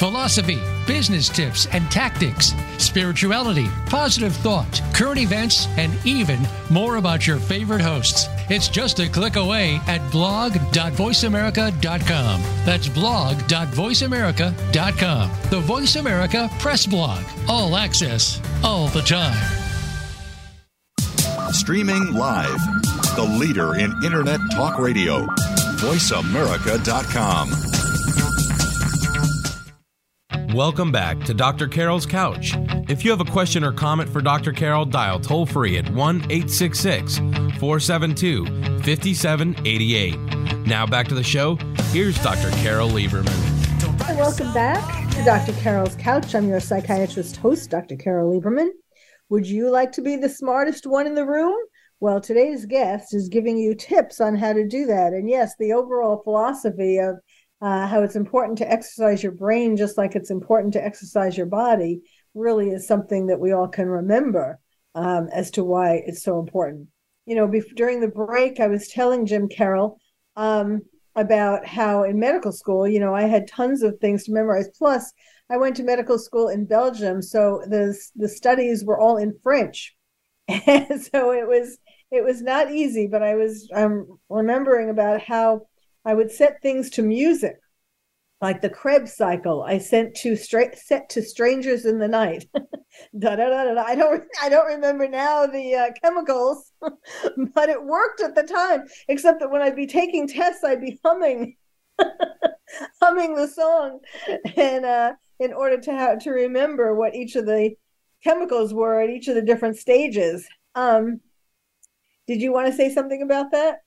D: philosophy, business tips and tactics, spirituality, positive thought, current events, and even more about your favorite hosts. It's just a click away at blog.voiceamerica.com. That's blog.voiceamerica.com. The Voice America Press Blog. All access, all the time.
E: Streaming live. The leader in Internet talk radio. VoiceAmerica.com.
G: Welcome back to Dr. Carol's Couch. If you have a question or comment for Dr. Carol, dial toll free at 1 866 472 5788. Now back to the show. Here's Dr. Carol Lieberman.
B: Welcome back to Dr. Carol's Couch. I'm your psychiatrist host, Dr. Carol Lieberman. Would you like to be the smartest one in the room? Well, today's guest is giving you tips on how to do that. And yes, the overall philosophy of uh, how it's important to exercise your brain just like it's important to exercise your body really is something that we all can remember um, as to why it's so important. You know, before, during the break, I was telling Jim Karol um, about how in medical school, you know, I had tons of things to memorize. Plus, I went to medical school in Belgium, so the the studies were all in French, and so it was it was not easy. But I was um, remembering about how I would set things to music, like the Krebs cycle. I sent to straight set to strangers in the night. da, da, da, da. I don't I don't remember now the uh, chemicals, but it worked at the time. Except that when I'd be taking tests, I'd be humming, humming the song, and uh, in order to have to remember what each of the chemicals were at each of the different stages. Um, did you want to say something about that?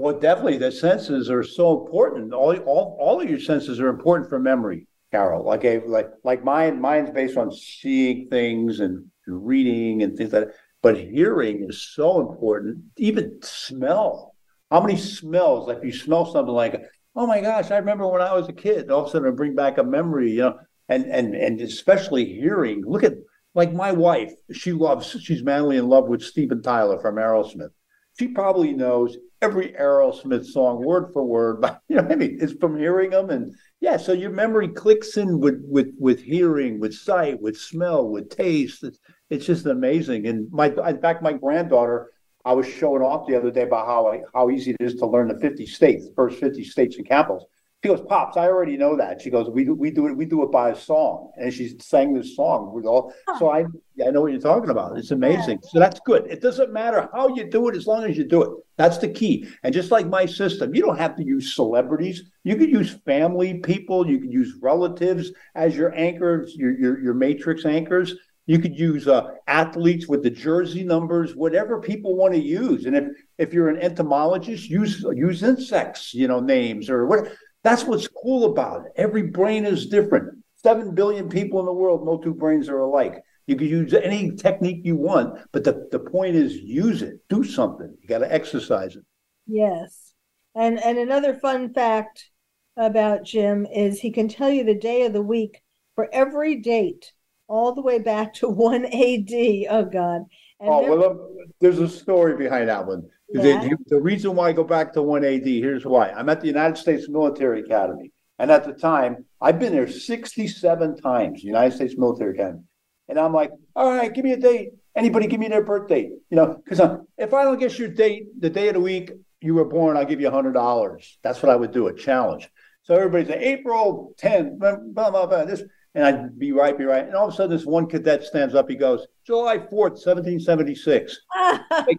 C: Well, definitely, the senses are so important. All, all, all of your senses are important for memory, Carol. Like a, like like mine, mine's based on seeing things and, reading and things like that. But hearing is so important. Even smell. How many smells? Like you smell something like, oh my gosh, I remember when I was a kid. All of a sudden, it bring back a memory. You know, and and and especially hearing. Look at like my wife. She loves. She's madly in love with Steven Tyler from Aerosmith. She probably knows every Aerosmith song word for word. But you know, I mean, it's from hearing them, and yeah. So your memory clicks in with with with hearing, with sight, with smell, with taste. It's it's just amazing. And my in fact, my granddaughter I was showing off the other day about how how easy it is to learn the 50 states, the first 50 states and capitals. She goes, Pops, I already know that. She goes, we do, we do it, we do it by a song. And she sang this song with all, so I, I know what you're talking about. It's amazing. So that's good. It doesn't matter how you do it as long as you do it. That's the key. And just like my system, you don't have to use celebrities. You could use family people. You could use relatives as your anchors, your, your, your matrix anchors. You could use uh, athletes with the jersey numbers, whatever people want to use. And if if you're an entomologist, use use insects, you know, names or what. That's what's cool about it. Every brain is different. Seven billion people in the world, no two brains are alike. You can use any technique you want, but the, the point is use it, do something. You got to exercise it.
B: Yes. And and another fun fact about Jim is he can tell you the day of the week for every date all the way back to 1 AD. Oh God.
C: And oh, there, well, there's a story behind that one. Yeah. The, the, reason why I go back to 1 AD, here's why. I'm at the United States Military Academy. And at the time, I've been there 67 times, United States Military Academy. And I'm like, all right, give me a date. Anybody give me their birth date? You know, because uh, if I don't guess your date, the day of the week you were born, I'll give you $100. That's what I would do, a challenge. So everybody's like, April 10th, blah, blah, blah, this. And I'd be right, be right. And all of a sudden, this one cadet stands up. He goes, July 4th, 1776. like,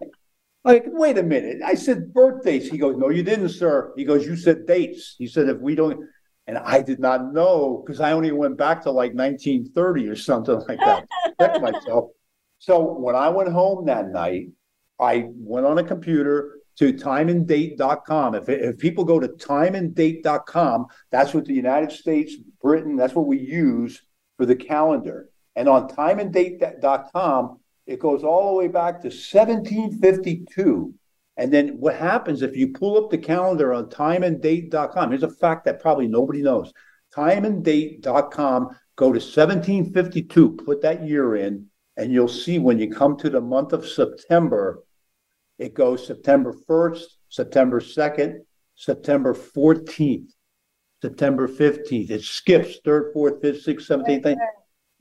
C: like, wait a minute. I said birthdays. He goes, No, you didn't, sir. He goes, You said dates. He said, If we don't, and I did not know because I only went back to like 1930 or something like that. Myself. So when I went home that night, I went on a computer to timeanddate.com. If, if people go to timeanddate.com, that's what the United States, Britain, that's what we use for the calendar. And on timeanddate.com, it goes all the way back to 1752. And then what happens if you pull up the calendar on timeanddate.com? Here's a fact that probably nobody knows. Timeanddate.com, go to 1752, put that year in, and you'll see when you come to the month of September, it goes September 1st, September 2nd, September 14th, September 15th. It skips 3rd, 4th, 5th, 6th, 7th, 8th.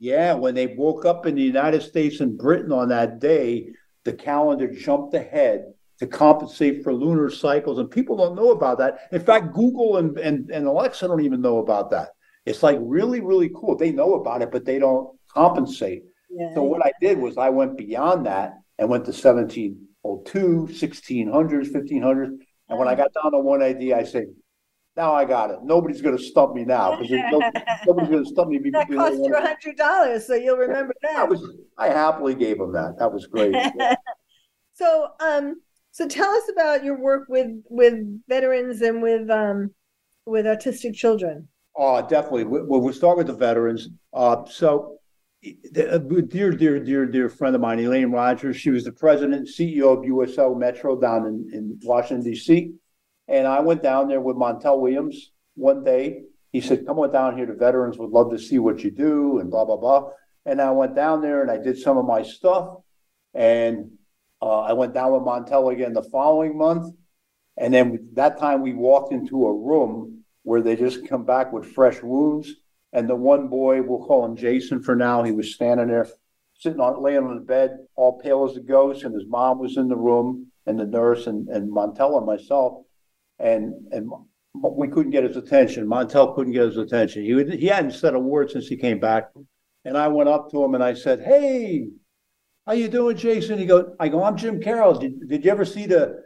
C: Yeah, when they woke up in the United States and Britain on that day, the calendar jumped ahead to compensate for lunar cycles. And people don't know about that. In fact, Google and, and, and Alexa don't even know about that. It's like really, really cool. They know about it, but they don't compensate. Yeah. So what I did was I went beyond that and went to 17 02, 1600s, 1500s. And when I got down to 1 AD, I said, now I got it. Nobody's going to stump me now because nobody's going to stump me.
B: That cost you a hundred dollars, so you'll remember that.
C: that was, I happily gave him that. That was great.
B: so, um, so tell us about your work with with veterans and with um, with autistic children.
C: Oh, definitely. We'll, we'll start with the veterans. Uh, so a dear, dear, dear, dear friend of mine, Elaine Rogers. She was the president, CEO of USO Metro down in, in Washington, D.C. And I went down there with Montel Williams one day. He said, Come on down here. The veterans would love to see what you do, and blah, blah, blah. And I went down there and I did some of my stuff. And uh, I went down with Montel again the following month. And then that time we walked into a room where they just come back with fresh wounds and the one boy, we'll call him Jason for now, he was standing there, sitting on, laying on the bed, all pale as a ghost, and his mom was in the room, and the nurse, and, and Montel and myself. And, and we couldn't get his attention. Montel couldn't get his attention. He, would, he hadn't said a word since he came back. And I went up to him and I said, Hey, how you doing, Jason? He goes, I go, I'm Jim Karol. Did, did you ever see the,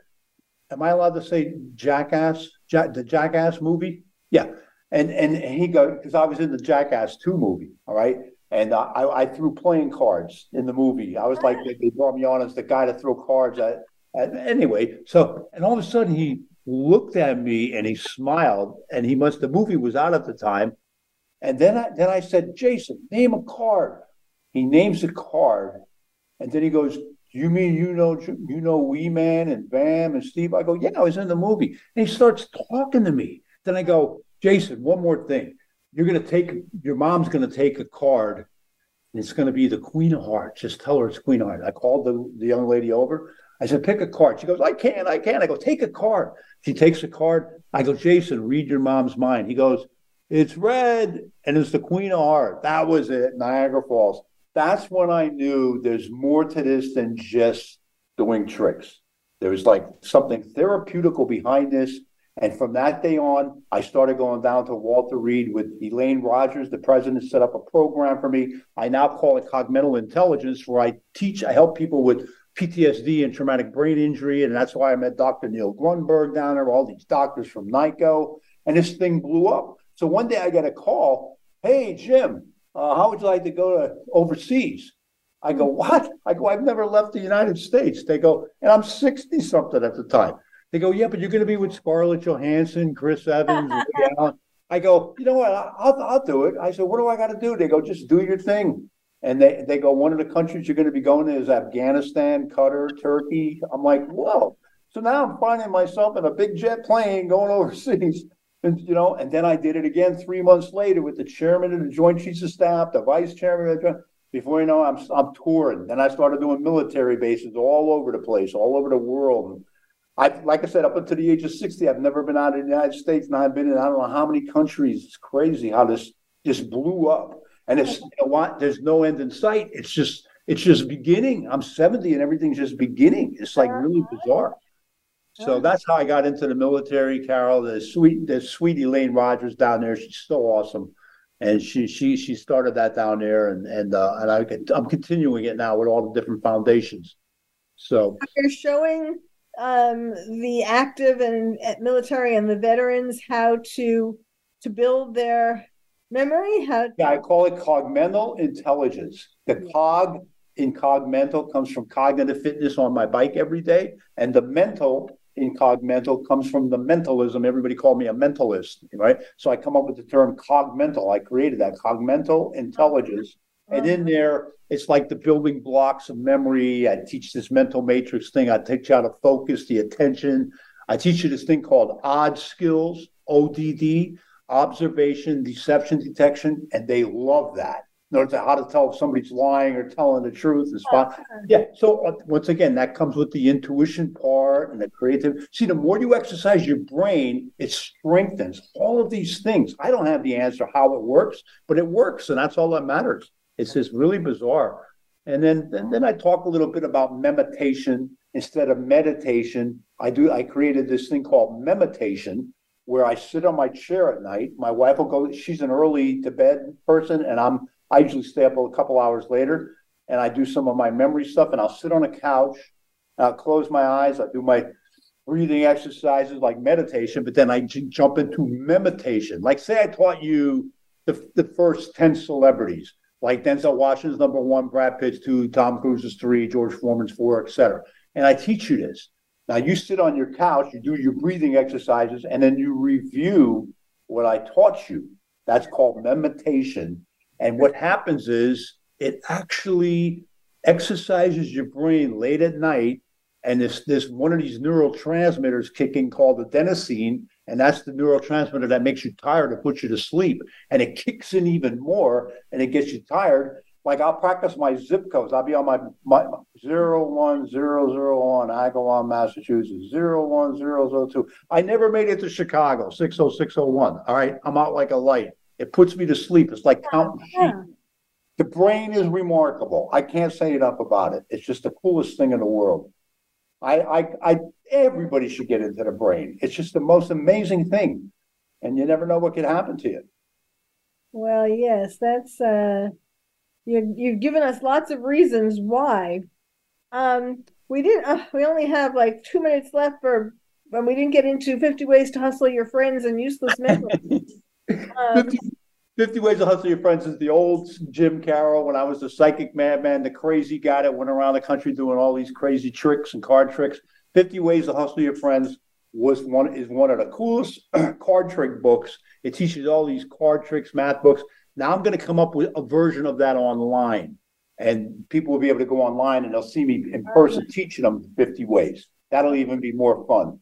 C: am I allowed to say Jackass, Jack, the Jackass movie? Yeah. And and he goes because I was in the Jackass Two movie, all right, and uh, I, I threw playing cards in the movie. I was like they, brought me on as the guy to throw cards at. at anyway, so and all of a sudden he looked at me and he smiled, and he must the movie was out at the time, and then I then I said, Jason, name a card. He names a card, and then he goes, you mean you know you know Wee Man and Bam and Steve? I go, yeah, I was in the movie. And he starts talking to me. Then I go, Jason, one more thing. You're going to take, your mom's going to take a card and it's going to be the Queen of Hearts. Just tell her it's Queen of Hearts. I called the, the young lady over. I said, pick a card. She goes, I can't, I can't. I go, take a card. She takes a card. I go, Jason, read your mom's mind. He goes, it's red and it's the Queen of Hearts. That was it, Niagara Falls. That's when I knew there's more to this than just doing tricks. There was like something therapeutical behind this. And from that day on, I started going down to Walter Reed with Elaine Rogers. The president set up a program for me. I now call it cogmental Intelligence, where I teach, I help people with PTSD and traumatic brain injury. And that's why I met Dr. Neil Grunberg down there, all these doctors from NICoE. And this thing blew up. So one day I get a call Hey, Jim, uh, how would you like to go to overseas? I go, what? I go, I've never left the United States. They go, and I'm 60 something at the time. They go, yeah, but you're going to be with Scarlett Johansson, Chris Evans, I go, you know what? I'll, I'll do it. I said, what do I got to do? They go, just do your thing. And they, they go, one of the countries you're going to be going to is Afghanistan, Qatar, Turkey. I'm like, whoa. So now I'm finding myself in a big jet plane going overseas. And, you know, and then I did it again three months later with the chairman of the Joint Chiefs of Staff, the vice chairman. The, before you know, I'm I'm touring. Then I started doing military bases all over the place, all over the world. I, like I said, up until the age of 60, I've never been out of the United States, and I've been in I don't know how many countries. It's crazy how this just blew up. And it's you know what? There's no end in sight. It's just it's just beginning. I'm 70 and everything's just beginning. It's like really bizarre. So that's how I got into the military, Carol. The sweet the sweet Elaine Rogers down there. She's so awesome. And she she she started that down there and and uh, and I I'm continuing it now with all the different foundations. So
B: you're showing um, the active and military and the veterans how to to build their memory. How
C: yeah, I call it cogmental intelligence. The cog in cogmental comes from cognitive fitness on my bike every day, and the mental in cogmental comes from the mentalism. Everybody called me a mentalist, right? So I come up with the term cogmental. I created that cogmental intelligence. And in uh-huh. there, it's like the building blocks of memory. I teach this mental matrix thing. I teach you how to focus the attention. I teach you this thing called odd skills, ODD, observation, deception, detection, and they love that. In order to how to tell if somebody's lying or telling the truth and spot. Yeah. So uh, once again, that comes with the intuition part and the creative. See, the more you exercise your brain, it strengthens all of these things. I don't have the answer how it works, but it works, and that's all that matters. It's just really bizarre. And then, and then I talk a little bit about meditation instead of meditation. I do. I created this thing called meditation, where I sit on my chair at night. My wife will go. She's an early to bed person, and I'm. I usually stay up a couple hours later, and I do some of my memory stuff. And I'll sit on a couch. I'll close my eyes. I'll do my breathing exercises like meditation, but then I j- jump into meditation. Like, say, I taught you the, the first 10 celebrities like Denzel Washington's number one, Brad Pitt's two, Tom Cruise's three, George Foreman's four, etc. And I teach you this. Now you sit on your couch, you do your breathing exercises, and then you review what I taught you. That's called meditation. And what happens is it actually exercises your brain late at night. And this, this one of these neurotransmitters kicking called adenosine, and that's the neurotransmitter that makes you tired to put you to sleep. And it kicks in even more and it gets you tired. Like I'll practice my zip codes. I'll be on my, my 01001 Agawam, Massachusetts, 01002. I never made it to Chicago, 60601. All right. I'm out like a light. It puts me to sleep. It's like counting sheep. The brain is remarkable. I can't say enough about it. It's just the coolest thing in the world. I, I, I, everybody should get into the brain. It's just the most amazing thing, and you never know what could happen to you.
B: Well, yes, that's uh, you. You've given us lots of reasons why. Um, we didn't. Uh, we only have like two minutes left for, when we didn't get into fifty ways to hustle your friends and useless memories.
C: um, 50, 50 Ways to Hustle Your Friends is the old Jim Karol when I was the psychic madman, the crazy guy that went around the country doing all these crazy tricks and card tricks. 50 Ways to Hustle Your Friends was one is one of the coolest card trick books. It teaches all these card tricks, math books. Now I'm going to come up with a version of that online. And people will be able to go online and they'll see me in person teaching them 50 ways. That'll even be more fun.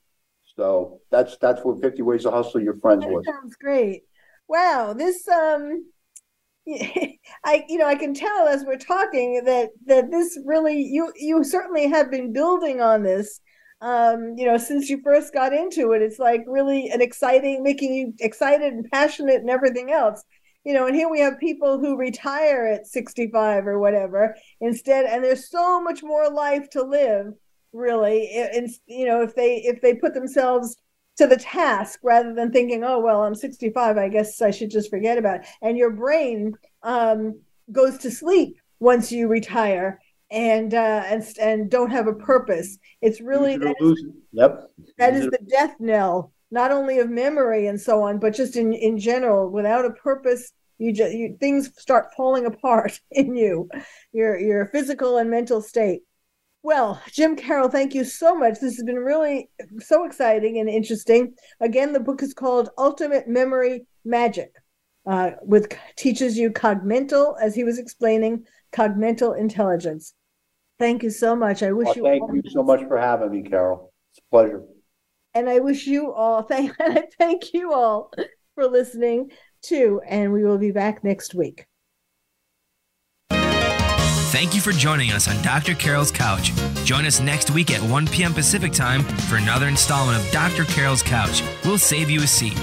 C: So that's that's what 50 Ways to Hustle Your Friends
B: that
C: was.
B: Sounds great wow, this um I you know I can tell as we're talking that that this really you you certainly have been building on this um you know since you first got into it it's like really an exciting making you excited and passionate and everything else. You know and here we have people who retire at 65 or whatever instead and there's so much more life to live really and you know if they if they put themselves to the task rather than thinking oh well i'm 65 i guess i should just forget about it. And your brain um, goes to sleep once you retire and uh, and and don't have a purpose it's really that is,
C: yep
B: that is the death knell not only of memory and so on but just in in general without a purpose you just you, things start falling apart in you your your physical and mental state well, Jim Karol, thank you so much. This has been really so exciting and interesting. Again, the book is called Ultimate Memory Magic, uh, with teaches you cogmental, as he was explaining, cogmental intelligence. Thank you so much. I wish
C: well,
B: you.
C: Thank you so much for having me, Carol. It's a pleasure.
B: And I wish you all thank thank you all for listening too. And we will be back next week.
A: Thank you for joining us on Dr. Carol's Couch. Join us next week at 1 p.m. Pacific Time for another installment of Dr. Carol's Couch. We'll save you a seat.